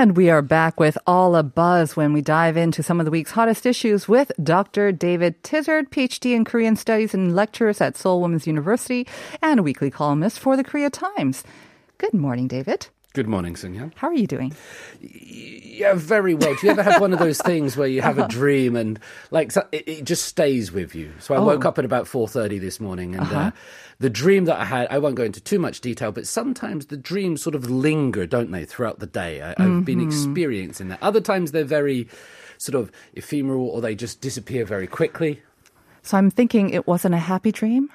And we are back with all a buzz when we dive into some of the week's hottest issues with Dr. David Tizard, PhD in Korean Studies and lecturers at Seoul Women's University and a weekly columnist for the Korea Times. Good morning, David. Good morning, Sunyan. How are you doing? Yeah, very well. Do you ever have one of those things where you have a uh-huh. dream and like it, it just stays with you? So I woke Oh. up at about four thirty this morning, and uh-huh. uh, the dream that I had. I won't go into too much detail, but sometimes the dreams sort of linger, don't they, throughout the day? I, I've been mm-hmm. experiencing that. Other times they're very sort of ephemeral, or they just disappear very quickly. So I'm thinking it wasn't a happy dream.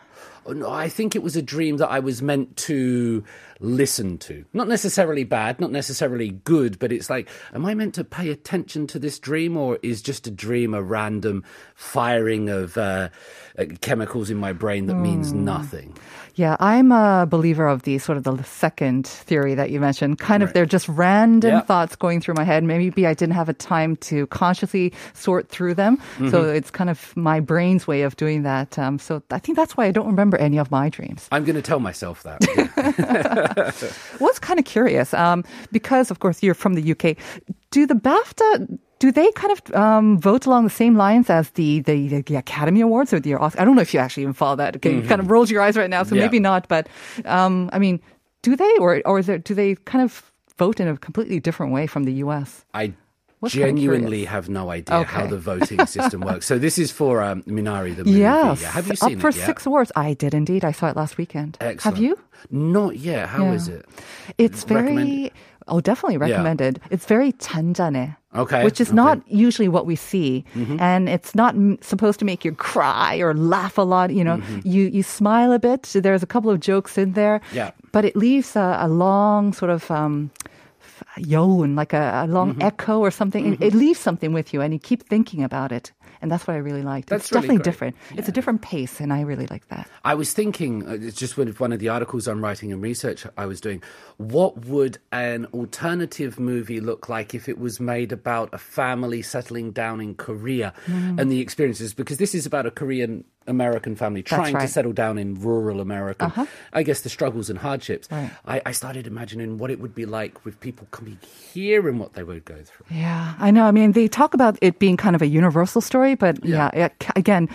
No, I think it was a dream that I was meant to listen to. Not necessarily bad, not necessarily good, but it's like, am I meant to pay attention to this dream, or is just a dream a random firing of uh, uh, chemicals in my brain that means nothing? Yeah, I'm a believer of the sort of the second theory that you mentioned. Kind of they're just random Yeah. thoughts going through my head. Maybe I didn't have a time to consciously sort through them. So Mm-hmm. it's kind of my brain's way of doing that. Um, so I think that's why I don't remember any of my dreams. I'm going to tell myself that. was kind of curious um, because, of course, you're from the UK. Do the BAFTA do they kind of um, vote along the same lines as the, the, the Academy Awards or the Oscar? I don't know if you actually even follow that. Okay, you kind of rolls your eyes right now, so Mm-hmm. Yeah. maybe not. But um, I mean, do they or or is there, do they kind of vote in a completely different way from the US? I Was kinda genuinely curious. have no idea how Okay. the voting system works. So this is for um, Minari, the movie. Yes, Yeah. Have you up seen for it yet? six awards. I did indeed. I saw it last weekend. Excellent. Have you? Not yet. How is Yeah. it? It's very Recommend- oh, definitely recommended. It's very 잔잔해. Okay, which is okay. not usually what we see, Mm-hmm. and it's not m- supposed to make you cry or laugh a lot. You know, Mm-hmm. you you smile a bit. So There's a couple of jokes in there, Yeah. but it leaves a, a long sort of. Um, Yoan, like a, a long Mm-hmm. echo or something. It, it leaves something with you, and you keep thinking about it, and that's what I really liked. That's it's really definitely great. different. It's a different pace, and I really like that. I was thinking, uh, it's just with one of the articles I'm writing and research I was doing, what would an alternative movie look like if it was made about a family settling down in Korea Mm. and the experiences? Because this is about a Korean American family trying to settle down in rural America. I guess the struggles and hardships. Right. I, I started imagining what it would be like with people coming here and what they would go through. Yeah, I know. I mean, they talk about it being kind of a universal story, but yeah, Yeah. it, again,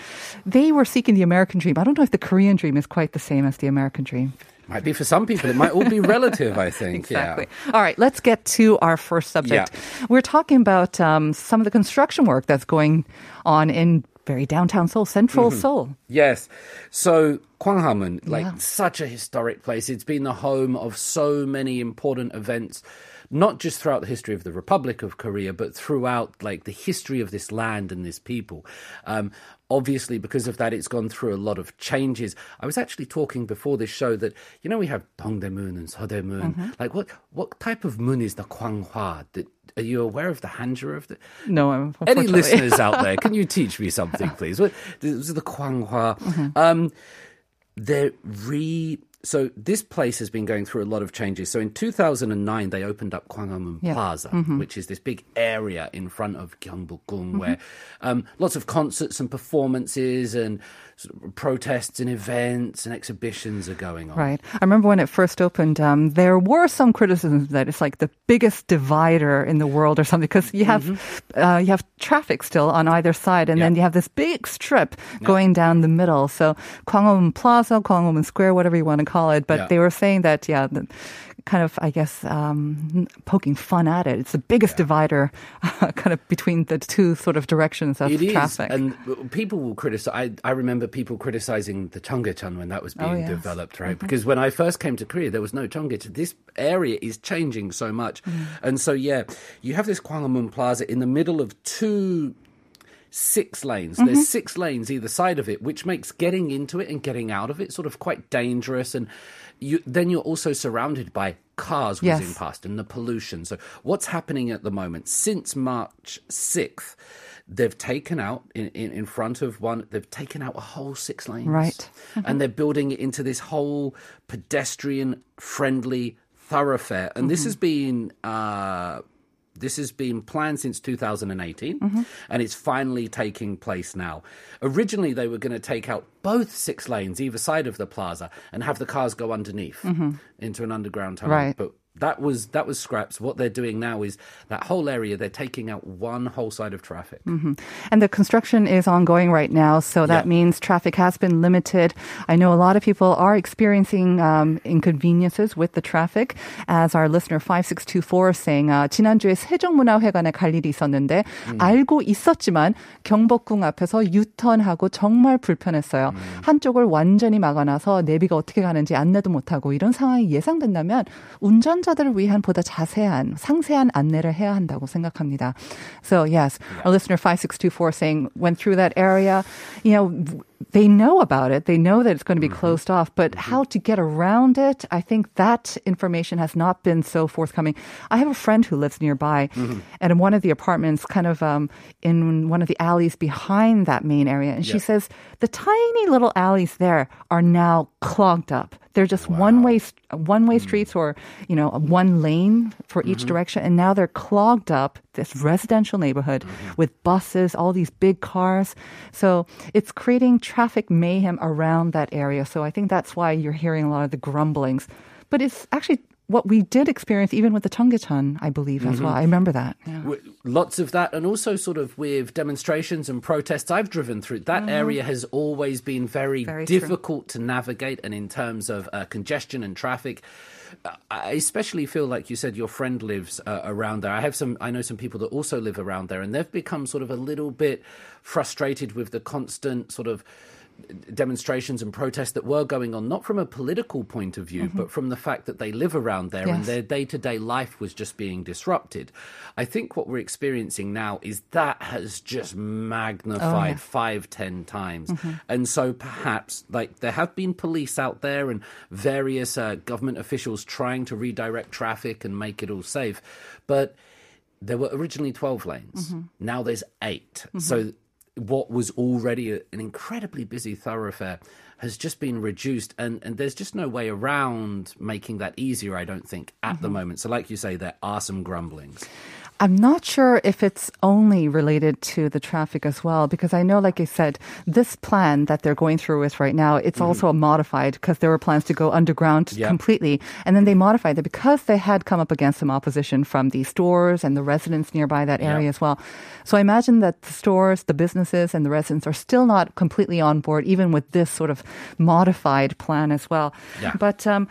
they were seeking the American dream. I don't know if the Korean dream is quite the same as the American dream. Might be for some people. It might all be relative, I think. Exactly. Yeah. All right, let's get to our first subject. Yeah. We're talking about um, some of the construction work that's going on in very downtown Seoul, central Mm-hmm. Seoul. Yes. So Gwanghwamun, like Yeah. such a historic place. It's been the home of so many important events, not just throughout the history of the Republic of Korea, but throughout like the history of this land and this people. Um, obviously, because of that, it's gone through a lot of changes. I was actually talking before this show that you know we have Dongdaemun and Seodaemun. Mm-hmm. Like what what type of moon is the Gwanghwa? That are you aware of the Hanja of the? No, I'm Any listeners out there, can you teach me something, please? What this is the Gwanghwa. Mm-hmm. Um, they're re. So this place has been going through a lot of changes. So in 2009, they opened up Gwanghwamun Yeah. Plaza, Mm-hmm. which is this big area in front of Gyeongbokgung, where um, lots of concerts and performances and sort of protests and events and exhibitions are going on. Right. I remember when it first opened, um, there were some criticisms that it's like the biggest divider in the world or something because you have uh, you have traffic still on either side, and then Mm-hmm. You have this big strip going down the middle. So Kwangwon Plaza, Kwangwon Square, whatever you want to call it. But Yeah. they were saying that yeah. The, Kind of, I guess, um, poking fun at it. It's the biggest divider, kind of between the two sort of directions of It is, traffic. and people will criticize. I, I remember people criticizing the Cheonggyecheon when that was being Oh, yes. Mm-hmm. developed, right? Because when I first came to Korea, there was no Cheonggyecheon. This area is changing so much, Mm. and so yeah, you have this Gwanghwamun Plaza in the middle of two six lanes. Mm-hmm. There's six lanes either side of it, which makes getting into it and getting out of it sort of quite dangerous. And you, then you're also surrounded by cars Yes. past and the pollution. So what's happening at the moment? Since March 6th, they've taken out in, in, in front of one, they've taken out a whole six lanes. Right. And they're building it into this whole pedestrian friendly thoroughfare. And this has been uh, this has been planned since 2018 mm-hmm. and it's finally taking place now. Originally, they were going to take out both six lanes either side of the plaza and have the cars go underneath mm-hmm. into an underground tunnel. Right. But that was that was scraps. What they're doing now is that whole area they're taking out one whole side of traffic. And the construction is ongoing right now, so that Yeah. means traffic has been limited. I know a lot of people are experiencing um, inconveniences with the traffic. As our listener 5624 is saying, 아, 지난주에 세종문화회관에 갈 일이 있었는데 알고 있었지만 경복궁 앞에서 유턴하고 정말 불편했어요. 한쪽을 완전히 막아놔서 내비가 어떻게 가는지 안내도 못하고 이런 상황이 예상된다면 운전자 들을 위한 보다 자세한 상세한 안내를 해야 한다고 생각합니다. So yes, our listener 5624 saying went through that area, you know, they know about it. They know that it's going to be mm-hmm. closed off, but mm-hmm. how to get around it, I think that information has not been so forthcoming. I have a friend who lives nearby, mm-hmm. and in one of the apartments, kind of um, in one of the alleys behind that main area, and she says the tiny little alleys there are now clogged up. They're just one way one way mm. streets or you know one lane for each direction, and now they're clogged up. This residential neighborhood with buses, all these big cars. So it's creating traffic mayhem around that area. So I think that's why you're hearing a lot of the grumblings. But it's actually what we did experience even with the Cheonggyecheon, I believe as well. I remember that. Yeah. Lots of that, and also sort of with demonstrations and protests I've driven through. That area has always been very, Very true. difficult to navigate, and in terms of uh, congestion and traffic. I especially feel like you said your friend lives uh, around there. I have some, I know some people that also live around there, and they've become sort of a little bit frustrated with the constant sort of demonstrations and protests that were going on, not from a political point of view, but mm-hmm. from the fact that they live around there and their day to day life was just being disrupted. I think what we're experiencing now is that has just magnified oh, five, ten times. Mm-hmm. And so perhaps, like, there have been police out there and various uh, government officials trying to redirect traffic and make it all safe. But there were originally 12 lanes. Mm-hmm. Now there's 8 So what was already an incredibly busy thoroughfare has just been reduced and, and there's just no way around making that easier i don't think at the mm-hmm. moment. So like you say there are some grumblings I'm not sure if it's only related to the traffic as well, because I know, like I said, this plan that they're going through with right now, it's also a modified because there were plans to go underground Yeah. completely. And then they modified it because they had come up against some opposition from the stores and the residents nearby that area Yeah. as well. So I imagine that the stores, the businesses, and the residents are still not completely on board, even with this sort of modified plan as well. Yeah. But, um,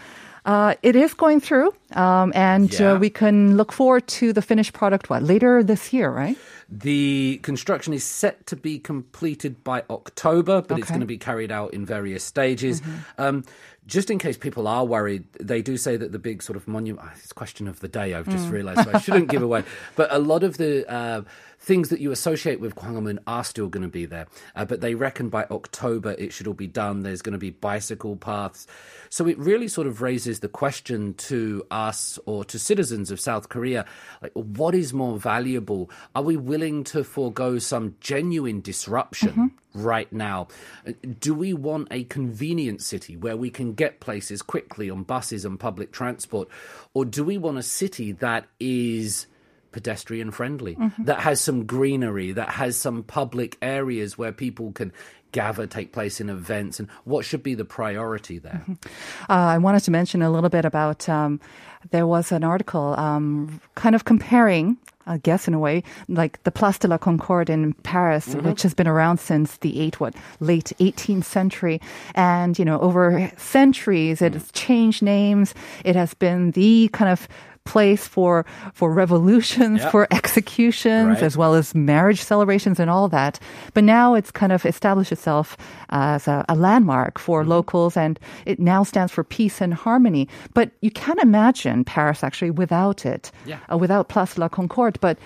uh, it is going through, um, and Yeah. uh, we can look forward to the finished product what later this year, right? The construction is set to be completed by October, but it's going to be carried out in various stages. Um, just in case people are worried, they do say that the big sort of monument, ah, it's question of the day, I've just realized, so I shouldn't give away. But a lot of the uh, things that you associate with Gwanghwamun are still going to be there. Uh, but they reckon by October it should all be done. There's going to be bicycle paths. So it really sort of raises the question to us or to citizens of South Korea, like what is more valuable? Are we willing to forego some genuine disruption mm-hmm. right now? Do we want a convenient city where we can get places quickly on buses and public transport? Or do we want a city that is pedestrian friendly, mm-hmm. that has some greenery, that has some public areas where people can gather, take place in events, and what should be the priority there? Uh, I wanted to mention a little bit about um, there was an article um, kind of comparing. I guess in a way, like the Place de la Concorde in Paris, which has been around since the eight what late 18th century, and you know over centuries it has changed names. It has been the kind of place for for revolutions, Yep. for executions, Right. as well as marriage celebrations and all that. But now it's kind of established itself as a, a landmark for Mm-hmm. locals, and it now stands for peace and harmony. But you can't imagine Paris actually without it, Yeah. uh, without Place de la Concorde. But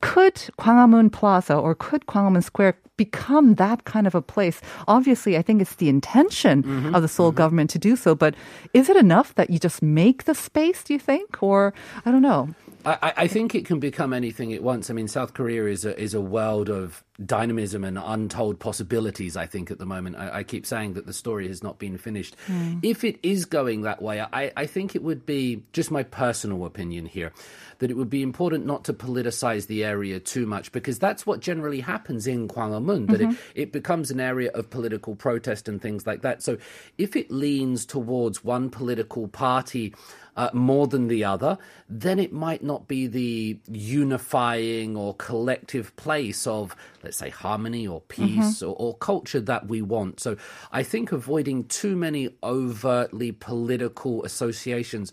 could Gwanghwamun Plaza or could Gwanghwamun Square become that kind of a place? Obviously, I think it's the intention Mm-hmm. of the Seoul government to do so, but is it enough that you just make the space, do you think? Or, I don't know. I, I- think it can become anything it wants. I mean, South Korea is a, is a world of dynamism and untold possibilities, I think, at the moment. I, I keep saying that the story has not been finished. Hmm. If it is going that way, I, I think it would be, just my personal opinion here, that it would be important not to politicize the area too much because that's what generally happens in Gwanghwamun, that it, mm-hmm. it becomes an area of political protest and things like that. So if it leans towards one political party, uh, more than the other, then it might not be the unifying or collective place of, let's say, harmony or peace or, or culture that we want. So I think avoiding too many overtly political associations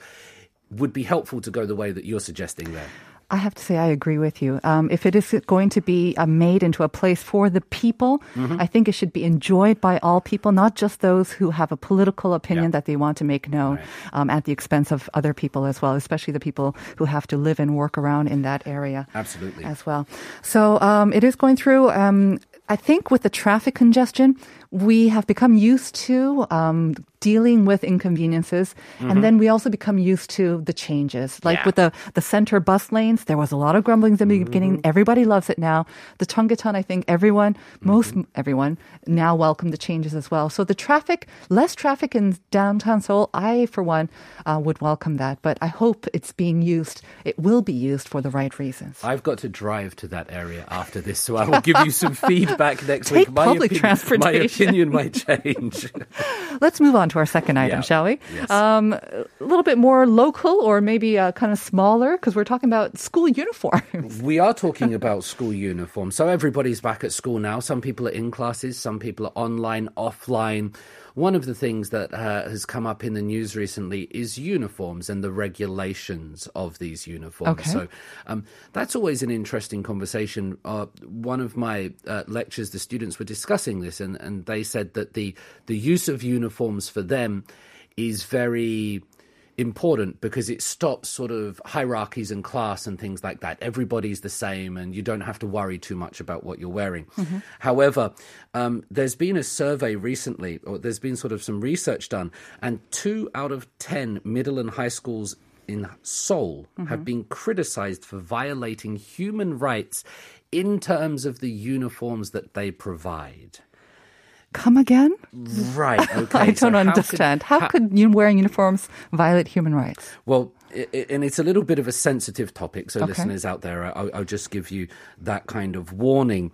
would be helpful to go the way that you're suggesting there. I have to say, I agree with you. Um, if it is going to be uh, made into a place for the people, Mm-hmm. I think it should be enjoyed by all people, not just those who have a political opinion Yeah. that they want to make known um, at the expense of other people as well, especially the people who have to live and work around in that area. Absolutely. As well. So um, it is going through. Um, I think with the traffic congestion, we have become used to um, dealing with inconveniences, and mm-hmm. then we also become used to the changes. Like Yeah. with the the center bus lanes, there was a lot of grumblings in the beginning. Mm-hmm. Everybody loves it now. The Cheonggyecheon, I think everyone, mm-hmm. most everyone, now welcome the changes as well. So the traffic, less traffic in downtown Seoul, I for one uh, would welcome that. But I hope it's being used. It will be used for the right reasons. I've got to drive to that area after this, so I will give you some feedback next Take week. My public opinion- transportation. My opinion might change. Let's move on to our second item, Yeah. shall we? Yes. Um, a little bit more local or maybe uh, kind of smaller because we're talking about school uniforms. We are talking about school uniforms. So everybody's back at school now. Some people are in classes, some people are online, offline. One of the things that uh, has come up in the news recently is uniforms and the regulations of these uniforms. Okay. So um, that's always an interesting conversation. Uh, one of my uh, lectures, the students were discussing this, and, and they said that the the use of uniforms for them is very important because it stops sort of hierarchies and class and things like that. Everybody's the same and you don't have to worry too much about what you're wearing. However, um, there's been a survey recently, or there's been sort of some research done, and two out of 10 middle and high schools in Seoul have been criticized for violating human rights in terms of the uniforms that they provide. Come again? Right. Okay. I don't how could- understand. how, could you wearing uniforms violate human rights? Well, i i and it's a little bit of a sensitive topic, so Okay. listeners out there, I'll, I'll just give you that kind of warning.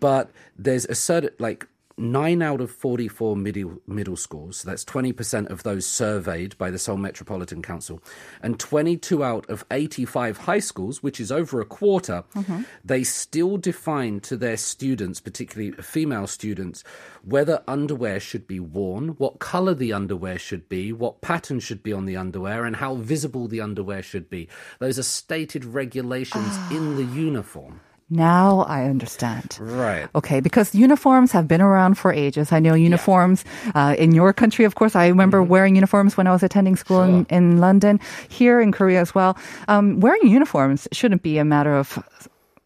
But there's a certain, like, nine out of 44 middle, middle schools, so that's 20% of those surveyed by the Seoul Metropolitan Council, and 22 out of 85 high schools, which is over a quarter, mm-hmm. they still define to their students, particularly female students, whether underwear should be worn, what color the underwear should be, what pattern should be on the underwear, and how visible the underwear should be. Those are stated regulations in the ah. uniform. Now I understand. Right. Okay, because uniforms have been around for ages. I know uniforms uh, in your country, of course. I remember wearing uniforms when I was attending school in, Mm-hmm. Sure. in London, here in Korea as well. Um, wearing uniforms shouldn't be a matter of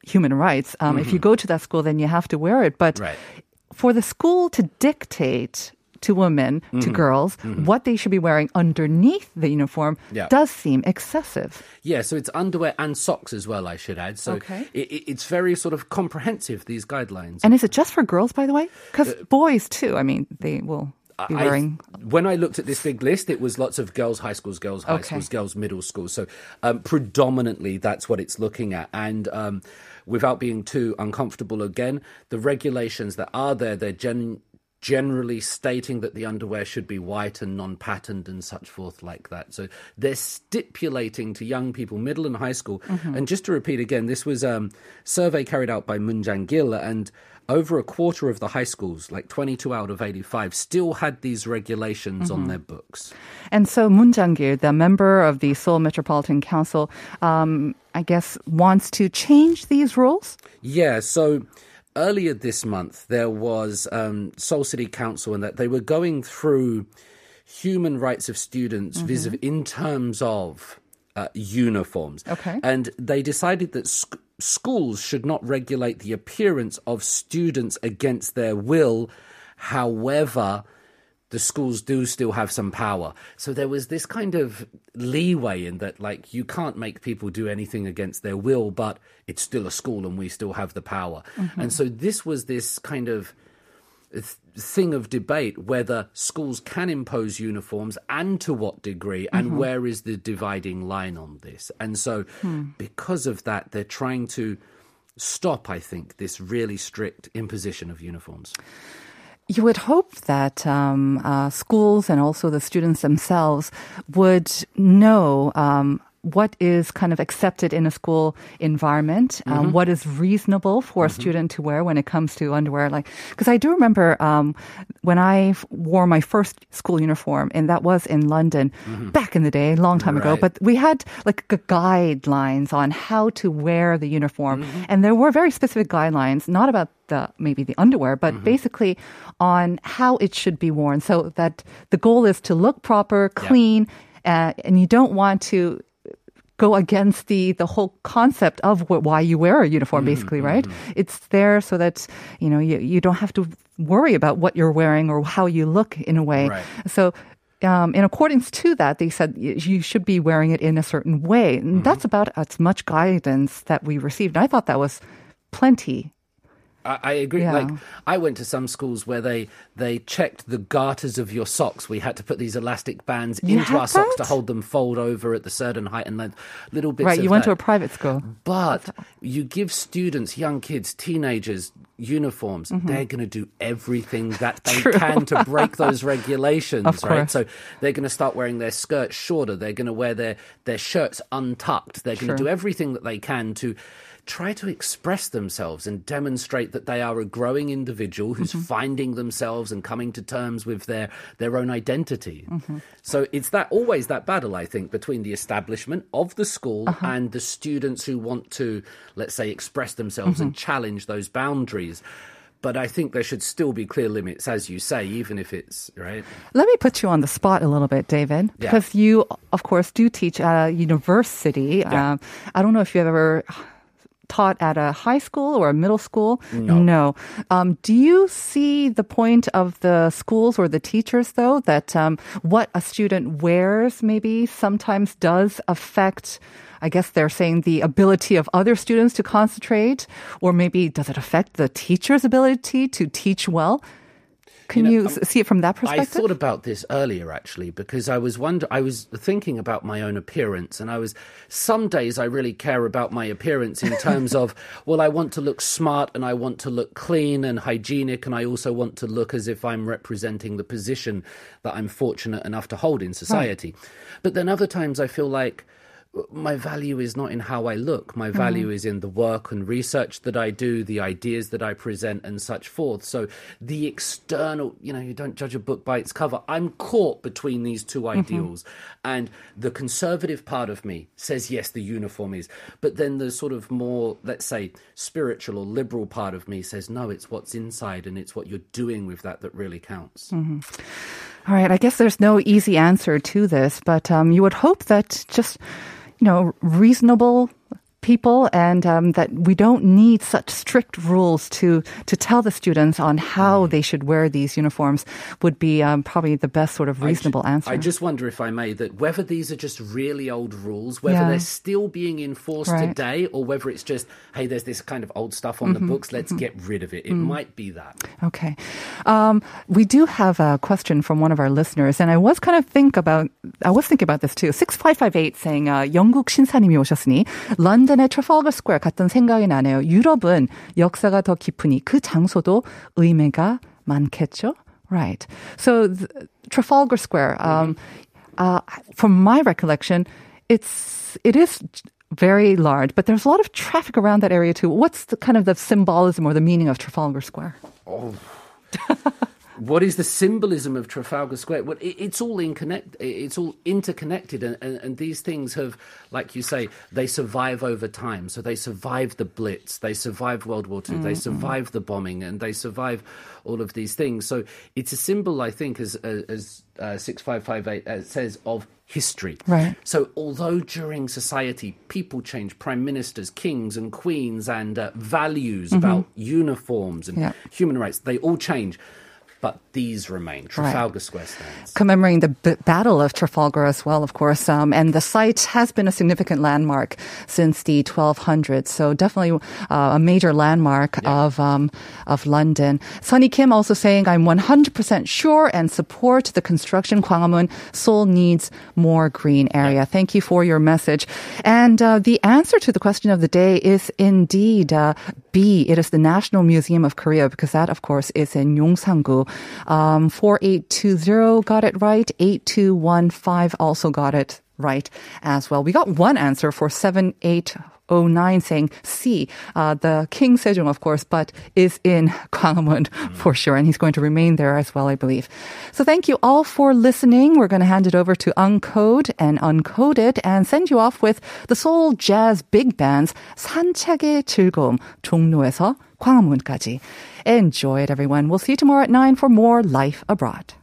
human rights. Um, If you go to that school, then you have to wear it. But Mm-hmm. Right. for the school to dictate to women, Mm-hmm. to girls, what they should be wearing underneath the uniform Yeah. does seem excessive. Yeah, so it's underwear and socks as well, I should add. So Okay. it, it- it's very sort of comprehensive, these guidelines. And is it just for girls, by the way? Because boys, too, I mean, they will be Uh, I- wearing. when I looked at this big list, it was lots of girls' high schools, girls' high Okay. schools, girls' middle schools. So um, predominantly, that's what it's looking at. And um, without being too uncomfortable again, the regulations that are there, they're gen- generally stating that the underwear should be white and non-patterned and such forth like that. So they're stipulating to young people, middle and high school. And just to repeat again, this was a um, survey carried out by Moon Jang-gil and over a quarter of the high schools, like 22 out of 85, still had these regulations on their books. And so Moon Jang-gil, the member of the Seoul Metropolitan Council, um, I guess wants to change these rules. Yeah, so earlier this month, there was um, Seoul City Council, and that they were going through human rights of students vis-a-vis in terms of uh, uniforms. Okay. And they decided that sc- schools should not regulate the appearance of students against their will. However, the schools do still have some power. So there was this kind of leeway in that, like, you can't make people do anything against their will, but it's still a school and we still have the power. Mm-hmm. And so this was this kind of thing of debate whether schools can impose uniforms and to what degree and mm-hmm. where is the dividing line on this. And so hmm. because of that they're trying to stop i think this really strict imposition of uniforms You would hope that um, uh, schools and also the students themselves would know um, what is kind of accepted in a school environment, um, what is reasonable for a student to wear when it comes to underwear. Like, because I do remember um, when I f- wore my first school uniform, and that was in London back in the day, a long time ago. But we had like g- guidelines on how to wear the uniform, and there were very specific guidelines, not about the maybe the underwear, but basically on how it should be worn. So that the goal is to look proper, clean, uh, and you don't want to go against the the whole concept of wh- why you wear a uniform basically right it's there so that you know you, you don't have to worry about what you're wearing or how you look in a way Right. so um, in accordance to that, they said you should be wearing it in a certain way. And that's about as much guidance that we received. And I thought that was plenty. I, I agree. Yeah. Like I went to some schools where they they checked the garters of your socks. We had to put these elastic bands You into our socks to hold them fold over at the certain height and length. Little bits. right, you went to a private school. But you give students, young kids, teenagers uniforms, they're going to do everything that they Mm-hmm. Can to break those regulations, right? So they're going to start wearing their skirts shorter. They're going to wear their, their shirts untucked. They're going to do everything that they can to try to express themselves and demonstrate that they are a growing individual who's Mm-hmm. finding themselves and coming to terms with their their own identity. Mm-hmm. So it's that always that battle I think between the establishment of the school Uh-huh. and the students who want to let's say express themselves and Mm-hmm. challenge those boundaries. But I think there should still be clear limits, as you say, even if it's right. Let me put you on the spot a little bit, David, Yeah. because you, of course, do teach at a university. Yeah. Um, I don't know if you've ever taught at a high school or a middle school. No. Um, do you see the point of the schools or the teachers, though, that um, what a student wears maybe sometimes does affect? I guess they're saying the ability of other students to concentrate, or maybe does it affect the teacher's ability to teach well? Can know, you, um, see it from that perspective? I thought about this earlier actually because I was wonder I was thinking about my own appearance and I was some days I really care about my appearance in terms of well I want to look smart and I want to look clean and hygienic and I also want to look as if I'm representing the position that I'm fortunate enough to hold in society. But then other times I feel like my value is not in how I look. My mm-hmm. value is in the work and research that I do, the ideas that I present, and such forth. So the external, you know, you don't judge a book by its cover. I'm caught between these 2 mm-hmm. ideals. And the conservative part of me says, yes, the uniform is. But then the sort of more, let's say, spiritual or liberal part of me says, no, it's what's inside and it's what you're doing with that that really counts. Mm-hmm. All right. I guess there's no easy answer to this, but um, you would hope that just, you know, reasonable people and um, that we don't need such strict rules to to tell the students on how they should wear these uniforms would be um, probably the best sort of I ju- reasonable answer. I just wonder if I may that whether these are just really old rules, whether Yeah. they're still being enforced Right. today, or whether it's just hey, there's this kind of old stuff on the Mm-hmm. books, let's get rid of it. It Mm. might be that. Okay. Um, we do have a question from one of our listeners, and I was kind of think about, I was thinking about this too. 6558 saying, uh, 영국 신사님이 오셨으니, 런 던의 트래펄거 스퀘어 갔던 생각이 나네요. 유럽은 역사가 더 깊으니 그 장소도 의미가 많겠죠? Right. So, th- Trafalgar Square, um, uh, from my recollection, it's, it is very large, but there's a lot of traffic around that area too. What's the kind of the symbolism or the meaning of Trafalgar Square? what is the symbolism of Trafalgar Square? Well, it, it's all in connect, it's all interconnected, and, and, and these things have, like you say, they survive over time. So they survived the Blitz, they survived World War II, they survived the bombing, and they survive all of these things. So it's a symbol, I think, as as uh, six five five eight uh, says of history. Right. So, although during society people change, prime ministers, kings, and queens, and uh, values about uniforms and Yeah. human rights, they all change. But these remain. Trafalgar Square stands. commemorating the B- Battle of Trafalgar as well, of course. Um, and the site has been a significant landmark since the 1200s. So definitely uh, a major landmark of um, of London. Sunny Kim also saying, "I'm 100% sure and support the construction. Gwanghwamun Seoul needs more green area." Thank you for your message. And uh, the answer to the question of the day is indeed uh, B. It is the National Museum of Korea because that, of course, is in Yongsan-gu Um, 4820 got it right. 8215 also got it right as well. We got one answer for 7809 saying C. Uh, the King Sejong, of course, but is in Gwanghwamun for sure. And he's going to remain there as well, I believe. So thank you all for listening. We're going to hand it over to Uncode and Uncoded and send you off with the Soul Jazz Big Band's 산책의 즐거움 종로에서 광화문까지. Enjoy it, everyone. We'll see you tomorrow at 9 for more Life Abroad.